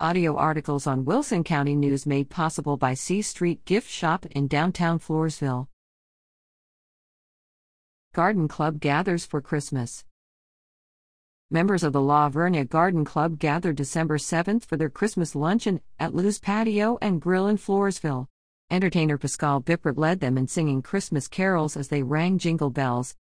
Audio articles on Wilson County News made possible by C Street Gift Shop in downtown Floresville. Garden Club gathers for Christmas. Members of the La Vernia Garden Club gathered December 7th for their Christmas luncheon at Lew's Patio and Grill in Floresville. Entertainer Pascalle Bippert led them in singing Christmas carols as they rang jingle bells,